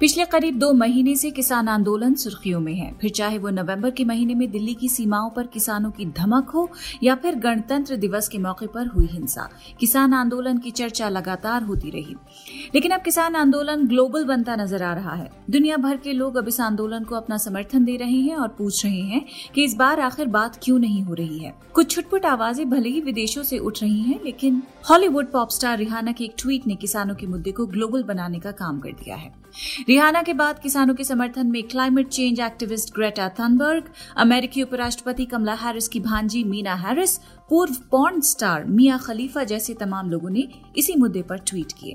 पिछले करीब दो महीने से किसान आंदोलन सुर्खियों में है। फिर चाहे वो नवंबर के महीने में दिल्ली की सीमाओं पर किसानों की धमक हो या फिर गणतंत्र दिवस के मौके पर हुई हिंसा, किसान आंदोलन की चर्चा लगातार होती रही। लेकिन अब किसान आंदोलन ग्लोबल बनता नज़र आ रहा है। दुनिया भर के लोग अब इस आंदोलन को अपना समर्थन दे रहे हैं और पूछ रहे हैं कि इस बार आखिर बात क्यों नहीं हो रही है। कुछ छुटपुट आवाज़ें भले ही विदेशों से उठ रही हैं, लेकिन हॉलीवुड पॉप स्टार रिहाना के एक ट्वीट ने किसानों के मुद्दे को ग्लोबल बनाने का काम कर दिया है। रिहाना के बाद किसानों के समर्थन में climate change activist Greta Thunberg, अमेरिकी उपराष्ट्रपति कमला हैरिस की भांजी मीना हैरिस, पूर्व पॉर्न स्टार मिया खलीफा जैसे तमाम लोगों ने इसी मुद्दे पर ट्वीट किए।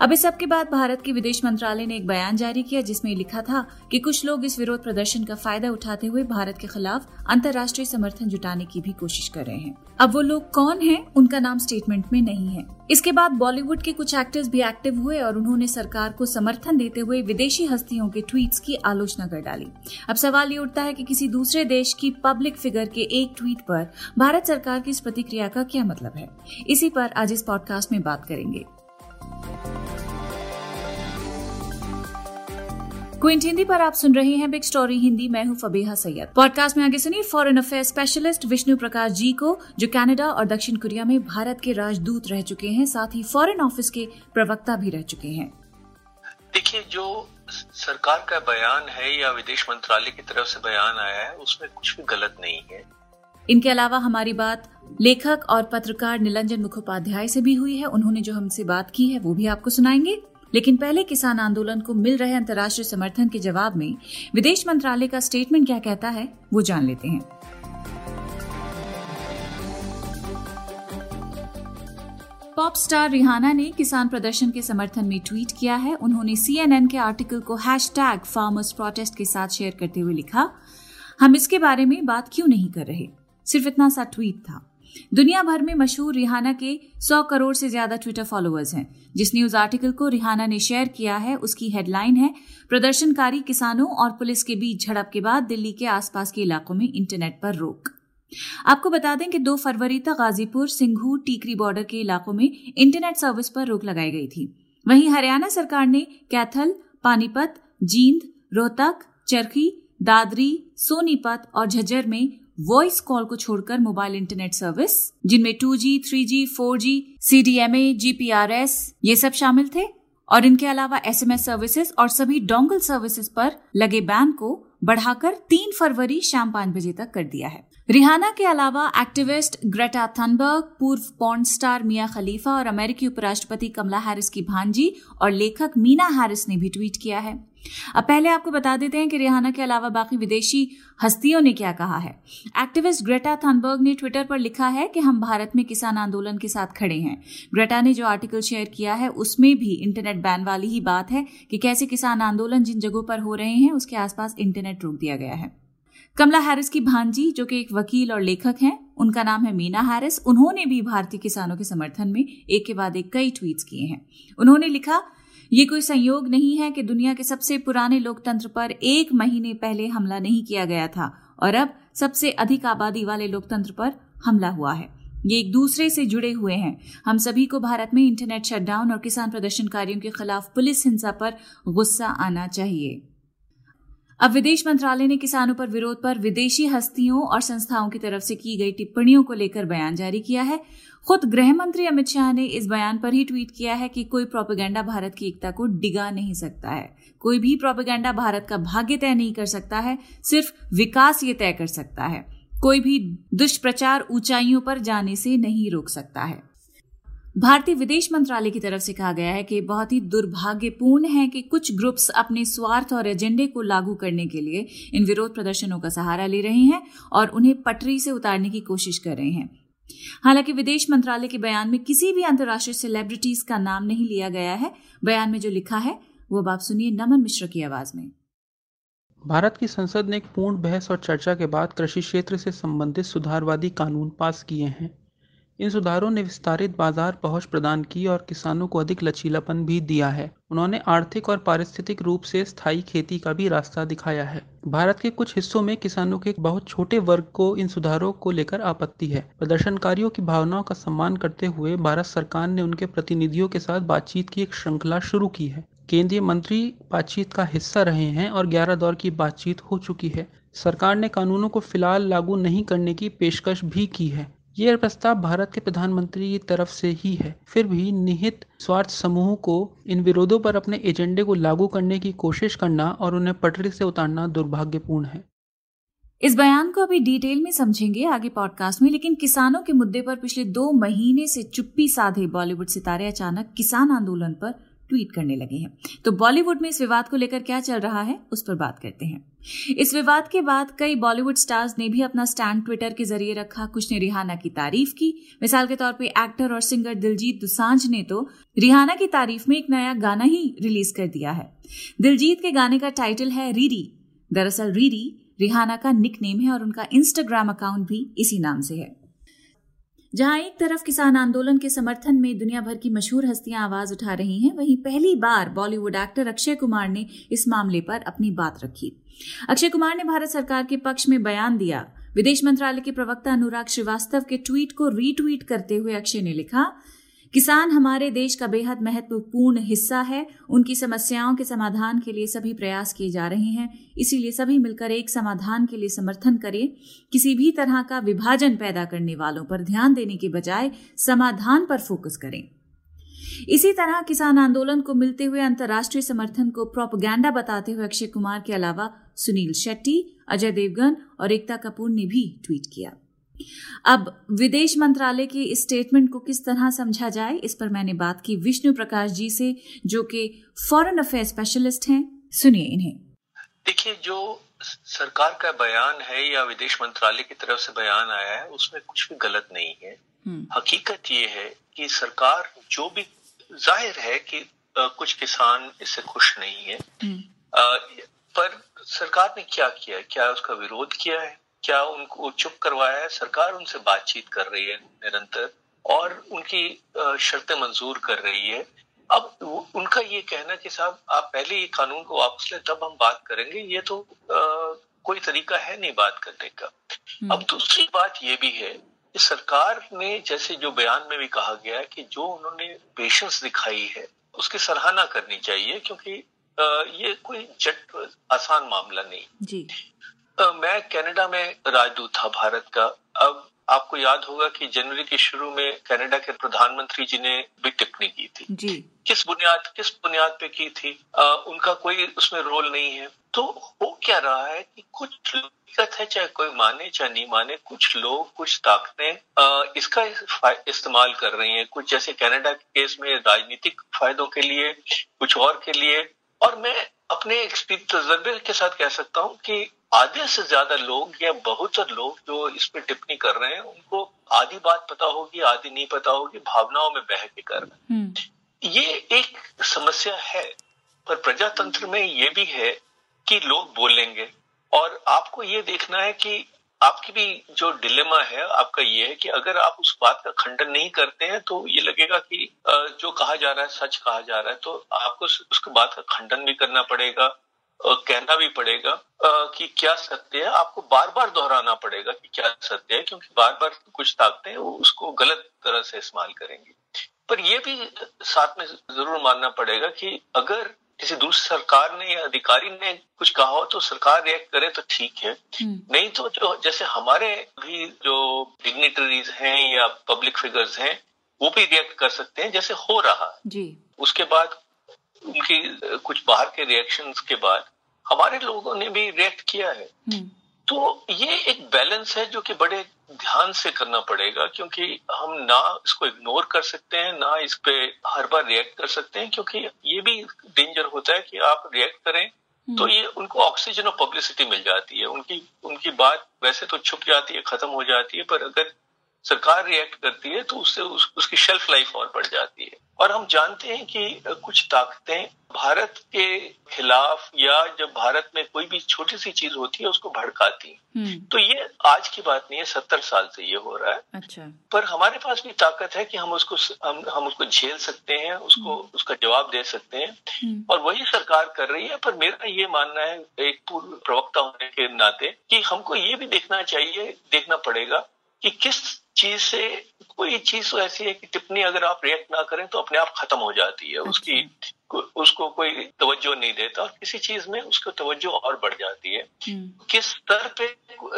अब इस सब के बाद भारत के विदेश मंत्रालय ने एक बयान जारी किया, जिसमें लिखा था कि कुछ लोग इस विरोध प्रदर्शन का फ़ायदा उठाते हुए भारत के खिलाफ अंतर्राष्ट्रीय समर्थन जुटाने की भी कोशिश कर रहे हैं। अब वो लोग कौन हैं, उनका नाम स्टेटमेंट में नहीं है। इसके बाद बॉलीवुड के कुछ एक्टर्स भी एक्टिव हुए और उन्होंने सरकार को समर्थन देते हुए विदेशी हस्तियों के ट्वीट्स की आलोचना कर डाली। अब सवाल ये उठता है कि किसी दूसरे देश की पब्लिक फिगर के एक ट्वीट पर भारत सरकार की इस प्रतिक्रिया का क्या मतलब है? इसी पर आज इस पॉडकास्ट में बात करेंगे। क्विंट हिंदी पर आप सुन रहे हैं बिग स्टोरी हिंदी मैं हूँ फबीहा सैयद। पॉडकास्ट में आगे सुनिए foreign affair specialist Vishnu Prakash ji को जो कनाडा और दक्षिण कोरिया में भारत के राजदूत रह चुके हैं साथ ही फॉरेन ऑफ़िस के प्रवक्ता भी रह चुके हैं। देखिए जो सरकार का बयान है या विदेश मंत्रालय की तरफ़ से बयान आया है उसमें कुछ भी गलत नहीं है। इनके अलावा हमारी बात लेखक और पत्रकार निलंजन मुखोपाध्याय से भी हुई है। उन्होंने जो हमसे बात की है वो भी आपको सुनाएँगे। लेकिन पहले किसान आंदोलन को मिल रहे अंतर्राष्ट्रीय समर्थन के जवाब में विदेश मंत्रालय का स्टेटमेंट क्या कहता है, वो जान लेते हैं। पॉप स्टार रिहाना ने किसान प्रदर्शन के समर्थन में ट्वीट किया है। उन्होंने सीएनएन के आर्टिकल को हैश टैग फार्मर्स प्रोटेस्ट के साथ शेयर करते हुए लिखा, हम इसके बारे में बात क्यों नहीं कर रहे? सिर्फ़ इतना सा ट्वीट था। दुनिया भर में मशहूर रिहाना के 100 करोड़ से ज़्यादा ट्विटर फॉलोअर्स हैं। जिस न्यूज़ आर्टिकल को रिहाना ने शेयर किया है, उसकी हेडलाइन है, प्रदर्शनकारी किसानों और पुलिस के बीच झड़प के बाद दिल्ली के आसपास के इलाकों में इंटरनेट पर रोक। आपको बता दें कि 2 फरवरी तक गाजीपुर, सिंघू, टीकरी बॉर्डर के इलाकों में इंटरनेट सर्विस पर रोक लगाई गई थी। वहीं हरियाणा सरकार ने कैथल, पानीपत, जींद, रोहतक, चरखी, दादरी, सोनीपत और झज्जर में वॉइस कॉल को छोड़कर मोबाइल इंटरनेट सर्विस जिनमें 2G, 3G, 4G, CDMA, GPRS ये सब शामिल थे। और इनके अलावा एसएमएस सर्विसेज़ और सभी डोंगल सर्विसेज़ पर लगे बैन को बढ़ाकर 3 फरवरी शाम पाँच बजे तक कर दिया है। रिहाना के अलावा एक्टिविस्ट ग्रेटा थनबर्ग, पूर्व पॉर्न स्टार मिया खलीफा और अमेरिकी उपराष्ट्रपति कमला हैरिस की भांजी और लेखक मीना हैरिस ने भी ट्वीट किया है। अब पहले आपको बता देते हैं कि रिहाना के अलावा बाकी विदेशी हस्तियों ने क्या कहा है। एक्टिविस्ट ग्रेटा थनबर्ग ने ट्विटर पर लिखा है कि हम भारत में किसान आंदोलन के साथ खड़े हैं। ग्रेटा ने जो आर्टिकल शेयर किया है, उसमें भी इंटरनेट बैन वाली ही बात है कि कैसे किसान आंदोलन जिन जगहों पर हो रहे हैं, उसके आसपास इंटरनेट रोक दिया गया है। कमला हैरिस की भांजी, जो कि एक वकील और लेखक हैं, उनका नाम है मीना हैरिस। उन्होंने भी भारतीय किसानों के समर्थन में एक के बाद एक कई ट्वीट किए हैं। उन्होंने लिखा, ये कोई संयोग नहीं है कि दुनिया के सबसे पुराने लोकतंत्र पर एक महीने पहले हमला नहीं किया गया था, और अब सबसे अधिक आबादी वाले लोकतंत्र पर हमला हुआ है। ये एक दूसरे से जुड़े हुए हैं। हम सभी को भारत में इंटरनेट शटडाउन और किसान प्रदर्शनकारियों के खिलाफ पुलिस हिंसा पर गुस्सा आना चाहिए। अब विदेश मंत्रालय ने किसानों पर विरोध पर विदेशी हस्तियों और संस्थाओं की तरफ़ से की गई टिप्पणियों को लेकर बयान जारी किया है। खुद गृह मंत्री अमित शाह ने इस बयान पर ही ट्वीट किया है कि कोई प्रोपेगेंडा भारत की एकता को डिगा नहीं सकता है। कोई भी प्रोपेगेंडा भारत का भाग्य तय नहीं कर सकता है, सिर्फ़ विकास ये तय कर सकता है। कोई भी दुष्प्रचार ऊंचाइयों पर जाने से नहीं रोक सकता है। भारतीय विदेश मंत्रालय की तरफ़ से कहा गया है कि बहुत ही दुर्भाग्यपूर्ण है कि कुछ ग्रुप्स अपने स्वार्थ और एजेंडे को लागू करने के लिए इन विरोध प्रदर्शनों का सहारा ले रहे हैं और उन्हें पटरी से उतारने की कोशिश कर रहे हैं। हालाँकि विदेश मंत्रालय के बयान में किसी भी अंतर्राष्ट्रीय सेलिब्रिटीज का नाम नहीं लिया गया है। बयान में जो लिखा है, वो अब आप सुनिए नमन मिश्र की आवाज़ में। भारत की संसद ने एक पूर्ण बहस और चर्चा के बाद कृषि क्षेत्र से संबंधित सुधारवादी कानून पास किए हैं। इन सुधारों ने विस्तारित बाज़ार पहुँच प्रदान की और किसानों को अधिक लचीलापन भी दिया है। उन्होंने आर्थिक और पारिस्थितिक रूप से स्थायी खेती का भी रास्ता दिखाया है। भारत के कुछ हिस्सों में किसानों के बहुत छोटे वर्ग को इन सुधारों को लेकर आपत्ति है। प्रदर्शनकारियों की भावनाओं का सम्मान करते हुए भारत सरकार ने उनके प्रतिनिधियों के साथ बातचीत की एक श्रृंखला शुरू की है। केंद्रीय मंत्री बातचीत का हिस्सा रहे हैं और 11 दौर की बातचीत हो चुकी है। सरकार ने कानूनों को फ़िलहाल लागू नहीं करने की पेशकश भी की है। यह प्रस्ताव भारत के प्रधानमंत्री की तरफ़ से ही है। फिर भी निहित स्वार्थ समूह को इन विरोधों पर अपने एजेंडे को लागू करने की कोशिश करना और उन्हें पटरी से उतारना दुर्भाग्यपूर्ण है। इस बयान को अभी डिटेल में समझेंगे आगे पॉडकास्ट में, लेकिन किसानों के मुद्दे पर पिछले दो महीने से चुप्पी साधे बॉलीवुड सितारे अचानक किसान आंदोलन पर ट्वीट करने लगे हैं। तो बॉलीवुड में इस विवाद को लेकर क्या चल रहा है, उस पर बात करते हैं। इस विवाद के बाद कई बॉलीवुड स्टार्स ने भी अपना स्टैंड ट्विटर के ज़रिए रखा। कुछ ने रिहाना की तारीफ़ की। मिसाल के तौर पे एक्टर और सिंगर दिलजीत दुसांझ ने तो रिहाना की तारीफ़ में एक नया गाना ही रिलीज़ कर दिया है। दिलजीत के गाने का टाइटल है रीरी। दरअसल रीरी, रिहाना का निक है और उनका इंस्टाग्राम अकाउंट भी इसी नाम से है। जहाँ एक तरफ़ किसान आंदोलन के समर्थन में दुनिया भर की मशहूर हस्तियाँ आवाज़ उठा रही हैं, वहीं पहली बार बॉलीवुड एक्टर अक्षय कुमार ने इस मामले पर अपनी बात रखी। अक्षय कुमार ने भारत सरकार के पक्ष में बयान दिया। विदेश मंत्रालय के प्रवक्ता अनुराग श्रीवास्तव के ट्वीट को रीट्वीट करते हुए अक्षय ने लिखा किसान हमारे देश का बेहद महत्वपूर्ण हिस्सा है। उनकी समस्याओं के समाधान के लिए सभी प्रयास किए जा रहे हैं। इसीलिए सभी मिलकर एक समाधान के लिए समर्थन करें। किसी भी तरह का विभाजन पैदा करने वालों पर ध्यान देने के बजाय समाधान पर फोकस करें। इसी तरह किसान आंदोलन को मिलते हुए अंतर्राष्ट्रीय समर्थन को प्रोपगैंडा बताते हुए अक्षय कुमार के अलावा सुनील शेट्टी, अजय देवगन और एकता कपूर ने भी ट्वीट किया। अब विदेश मंत्रालय के इस स्टेटमेंट को किस तरह समझा जाए इस पर मैंने बात की विष्णु प्रकाश जी से जो कि फॉरेन अफेयर स्पेशलिस्ट हैं। सुनिए इन्हें। देखिए जो सरकार का बयान है या विदेश मंत्रालय की तरफ़ से बयान आया है उसमें कुछ भी गलत नहीं है। हम्म। हकीकत ये है कि सरकार जो भी ज़ाहिर है कि कुछ किसान इससे खुश नहीं है। हम्म। पर सरकार ने क्या किया क्या उसका विरोध किया है? क्या उनको चुप करवाया है? सरकार उनसे बातचीत कर रही है निरंतर और उनकी शर्तें मंजूर कर रही है। अब उनका ये कहना कि साहब आप पहले ये कानून को वापस लें तब हम बात करेंगे। ये तो आ, कोई तरीका है नहीं बात करने का। हम्म। अब दूसरी बात ये भी है कि सरकार ने जैसे जो बयान में भी कहा गया है कि जो उन्होंने पेशेंस दिखाई है उसकी सराहना करनी चाहिए क्योंकि आ, ये कोई जट आसान मामला नहीं। जी। मैं कनाडा में राजदूत था भारत का। अब आपको याद होगा कि जनवरी के शुरू में कनाडा के प्रधानमंत्री जी ने भी टिप्पणी की थी। जी। किस बुनियाद किस बुनियाद पे की थी? आ, उनका कोई उसमें रोल नहीं है। तो हो क्या रहा है कि कुछ दिक्कत है चाहे कोई माने चाहे नहीं माने कुछ लोग कुछ ताकतें इसका इस्तेमाल कर रही हैं। कुछ जैसे कनाडा के केस में राजनीतिक फायदों के लिए कुछ और के लिए और मैं अपने तजर्बे के साथ कह सकता हूँ कि आधे से ज़्यादा लोग या बहुत लोग जो इस पर टिप्पणी कर रहे हैं उनको आधी बात पता होगी आधी नहीं पता होगी भावनाओं में बह के कर रहे हैं हम्म। ये एक समस्या है पर प्रजातंत्र में ये भी है कि लोग बोलेंगे और आपको ये देखना है कि आपकी भी जो डिलेमा है, आपका ये है कि अगर आप उस बात का खंडन नहीं करते हैं तो ये लगेगा कि जो कहा जा रहा है, सच कहा जा रहा है तो आपको उसके बात का खंडन भी करना पड़ेगा कहना भी पड़ेगा कि क्या सत्य है, आपको बार बार दोहराना पड़ेगा कि क्या सत्य है, क्योंकि बार बार कुछ ताकतें वो उसको गलत तरह से इस्तेमाल करेंगी। पर यह भी साथ में ज़रूर मानना पड़ेगा कि अगर किसी दूसरी सरकार ने या अधिकारी ने कुछ कहा हो तो सरकार रिएक्ट करे तो ठीक है हम्म। नहीं तो जो जैसे हमारे भी जो डिग्नेटरीज हैं या पब्लिक फिगर्स हैं वो भी रिएक्ट कर सकते हैं जैसे हो रहा जी उसके बाद उनकी कुछ बाहर के रिएक्शन के बाद हमारे लोगों ने भी रिएक्ट किया है हम्म। तो ये एक बैलेंस है जो कि बड़े ध्यान से करना पड़ेगा क्योंकि हम ना इसको इग्नोर कर सकते हैं ना इस पे हर बार रिएक्ट कर सकते हैं क्योंकि ये भी डेंजर होता है कि आप रिएक्ट करें तो हम्म। ये उनको ऑक्सीजन और पब्लिसिटी मिल जाती है उनकी उनकी बात वैसे तो छुप जाती है खत्म हो जाती है पर अगर सरकार रिएक्ट करती है तो उससे उस, उसकी शेल्फ लाइफ और बढ़ जाती है और हम जानते हैं कि कुछ ताकतें भारत के खिलाफ या जब भारत में कोई भी छोटी सी चीज़ होती है उसको भड़काती हम्म। तो ये आज की बात नहीं है सत्तर साल से ये हो रहा है अच्छा पर हमारे पास भी ताकत है कि हम उसको हम, हम उसको झेल सकते हैं उसको हम्म। उसका जवाब दे सकते हैं हम्म। और वही सरकार कर रही है पर मेरा ये मानना है एक पूर्व प्रवक्ता होने के नाते कि हमको ये भी देखना चाहिए देखना पड़ेगा कि किस चीज़ से कोई चीज़ तो ऐसी है कि टिप्पणी अगर आप रिएक्ट ना करें तो अपने आप खत्म हो जाती है उसकी अच्छा। उसको कोई तवज्जो नहीं देता और किसी चीज़ में उसको तवज्जो और बढ़ जाती है हम्म। किस स्तर पे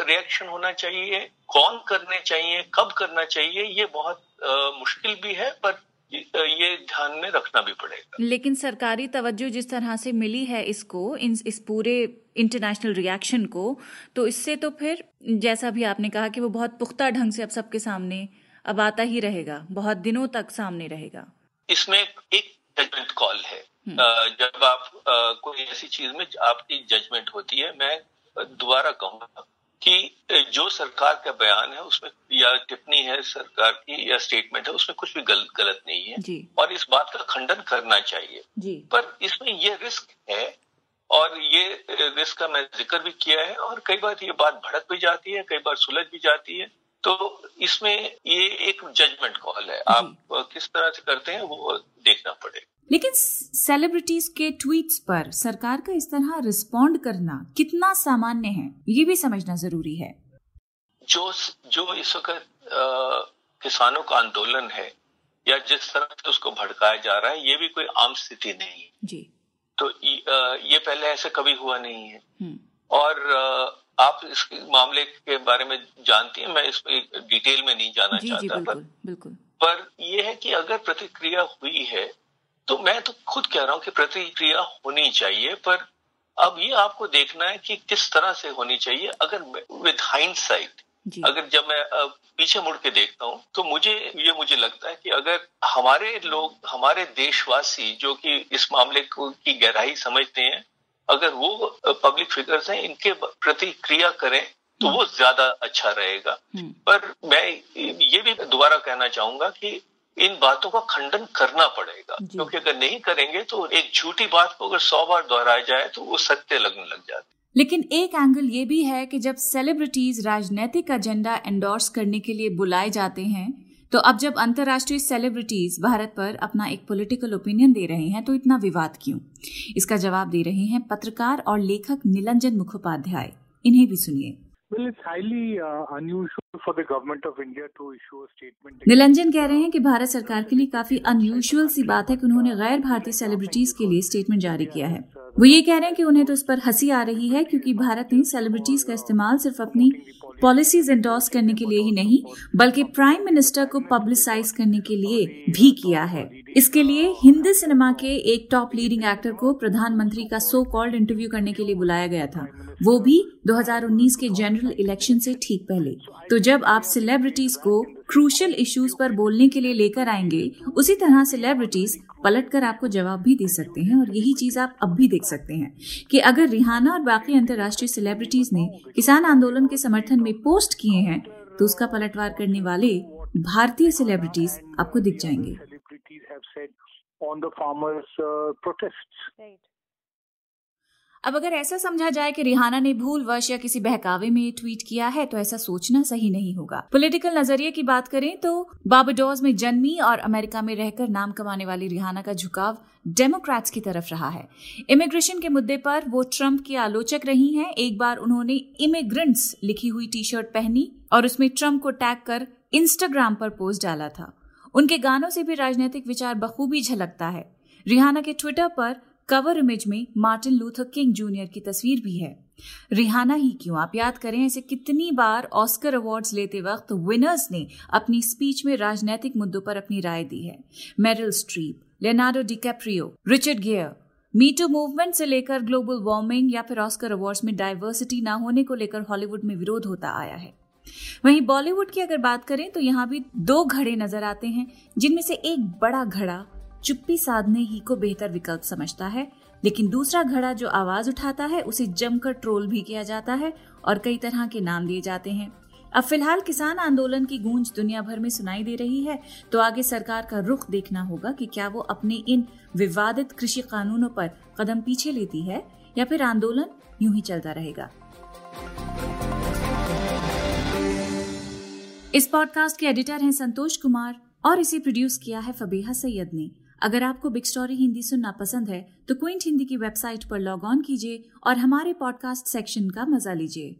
रिएक्शन होना चाहिए कौन करने चाहिए कब करना चाहिए ये बहुत आ, मुश्किल भी है पर ये ध्यान में रखना भी पड़ेगा। लेकिन सरकारी तवज्जो जिस तरह से मिली है इसको इन इस पूरे इंटरनेशनल रिएक्शन को तो इससे तो फिर जैसा भी आपने कहा कि वो बहुत पुख्ता ढंग से अब सबके सामने अब आता ही रहेगा बहुत दिनों तक सामने रहेगा। इसमें एक जजमेंट कॉल है। हम्म। जब आप कोई ऐसी चीज़ में आपकी जजमेंट होती है मैं दोबारा कहूँगा कि जो सरकार का बयान है उसमें या टिप्पणी है सरकार की या स्टेटमेंट है उसमें कुछ भी गल, गलत नहीं है जी। और इस बात का खंडन करना चाहिए जी। पर इसमें यह रिस्क है और ये रिस्क का मैं ज़िक्र भी किया है और कई बार ये बात भड़क भी जाती है कई बार सुलझ भी जाती है तो इसमें ये एक जजमेंट कॉल है। आप किस तरह से करते हैं वो देखना पड़ेगा। लेकिन सेलिब्रिटीज के ट्वीट्स पर सरकार का इस तरह रिस्पॉन्ड करना कितना सामान्य है ये भी समझना ज़रूरी है। जो जो इस वक्त किसानों का आंदोलन है या जिस तरह से उसको भड़काया जा रहा है ये भी कोई आम स्थिति नहीं है। जी। तो ये पहले ऐसे कभी हुआ नहीं है। हम्म। और आप इस मामले के बारे में जानती हैं मैं इस डिटेल में नहीं जाना जी, चाहता जी, बिल्कुल, पर बिल्कुल। पर यह है कि अगर प्रतिक्रिया हुई है तो मैं तो खुद कह रहा हूँ कि प्रतिक्रिया होनी चाहिए पर अब ये आपको देखना है कि किस तरह से होनी चाहिए। अगर विद हाइंड साइट अगर जब मैं पीछे मुड़ के देखता हूँ तो मुझे ये मुझे लगता है कि अगर हमारे लोग हमारे देशवासी जो कि इस मामले को की गहराई समझते हैं अगर वो पब्लिक फिगर्स हैं इनके प्रतिक्रिया करें तो वो ज़्यादा अच्छा रहेगा। हम्म। पर मैं ये भी दोबारा कहना चाहूँगा कि इन बातों का खंडन करना पड़ेगा। क्योंकि अगर नहीं करेंगे तो एक झूठी बात को अगर सौ बार दोहराया जाए तो वो सत्य लगने लग जाता लेकिन एक एंगल ये भी है कि जब सेलिब्रिटीज राजनीतिक एजेंडा एंडोर्स करने के लिए बुलाए जाते हैं तो अब जब अंतर्राष्ट्रीय सेलिब्रिटीज भारत पर अपना एक पॉलिटिकल ओपिनियन दे रहे हैं तो इतना विवाद क्यों? इसका जवाब दे रहे हैं पत्रकार और लेखक निलंजन मुखोपाध्याय। इन्हें भी सुनिए। Well, it's highly uh, unusual for the government of India to issue a statement. Nilanjan कह रहे हैं कि भारत सरकार के लिए काफ़ी अनयूजुअल सी बात है कि उन्होंने गैर भारतीय सेलिब्रिटीज के लिए स्टेटमेंट जारी किया है। वो ये कह रहे हैं कि उन्हें तो उस पर हँसी आ रही है क्योंकि भारत ने सेलिब्रिटीज का इस्तेमाल सिर्फ़ अपनी पॉलिसीज़ एंडोर्स करने के लिए ही नहीं, बल्कि प्राइम मिनिस्टर को पब्लिसाइज करने के लिए भी किया है। इसके लिए हिंदी सिनेमा के एक टॉप लीडिंग एक्टर को प्रधानमंत्री का सो कॉल्ड इंटरव्यू करने के लिए बुलाया गया था। वो भी 2019 के जनरल इलेक्शन से ठीक पहले। तो जब आप सेलिब्रिटीज को क्रूशल इश्यूज़ पर बोलने के लिए लेकर आएँगे उसी तरह सेलिब्रिटीज पलट कर आपको जवाब भी दे सकते हैं और यही चीज़ आप अब भी देख सकते हैं कि अगर रिहाना और बाकी अंतर्राष्ट्रीय सेलिब्रिटीज ने किसान आंदोलन के समर्थन में पोस्ट किए हैं तो उसका पलटवार करने वाले भारतीय सेलिब्रिटीज आपको दिख जाएँगे on the farmers' uh, protests. Right. अब अगर ऐसा समझा जाए कि रिहाना ने भूल वश या किसी बहकावे में ट्वीट किया है तो ऐसा सोचना सही नहीं होगा। पॉलिटिकल नज़रिए की बात करें तो बाबाडोज में जन्मी और अमेरिका में रहकर नाम कमाने वाली रिहाना का झुकाव डेमोक्रेट्स की तरफ़ रहा है। इमिग्रेशन के मुद्दे पर वो ट्रंप की आलोचक रही हैं। एक बार उन्होंने इमिग्रेंट्स लिखी हुई टी शर्ट पहनी और उसमें ट्रंप को टैग कर इंस्टाग्राम पर पोस्ट डाला था। उनके गानों से भी राजनीतिक विचार बखूबी झलकता है। रिहाना के ट्विटर पर कवर इमेज में मार्टिन लूथर किंग जूनियर की तस्वीर भी है। रिहाना ही क्यों? आप याद करें ऐसे कितनी बार ऑस्कर अवार्ड्स लेते वक्त विनर्स ने अपनी स्पीच में राजनीतिक मुद्दों पर अपनी राय दी है। Meryl Streep Leonardo DiCaprio Richard Gere me too movement से लेकर ग्लोबल वार्मिंग या फिर ऑस्कर अवार्ड्स में डाइवर्सिटी ना होने को लेकर हॉलीवुड में विरोध होता आया है। वहीं बॉलीवुड की अगर बात करें तो यहाँ भी दो घड़े नज़र आते हैं, जिनमें से एक बड़ा घड़ा चुप्पी साधने ही को बेहतर विकल्प समझता है, लेकिन दूसरा घड़ा जो आवाज़ उठाता है, उसे जमकर ट्रोल भी किया जाता है और कई तरह के नाम दिए जाते हैं। अब फ़िलहाल किसान आंदोलन की गूंज दुनिया भर में सुनाई दे रही है तो आगे सरकार का रुख देखना होगा कि क्या वो अपने इन विवादित कृषि कानूनों पर कदम पीछे लेती है या फिर आंदोलन यूँ ही चलता रहेगा। इस पॉडकास्ट के एडिटर हैं संतोष कुमार और इसे प्रोड्यूस किया है फबीहा सैयद ने। अगर आपको बिग स्टोरी हिंदी सुनना पसंद है तो क्विंट हिंदी की वेबसाइट पर लॉग ऑन कीजिए और हमारे पॉडकास्ट सेक्शन का मज़ा लीजिए।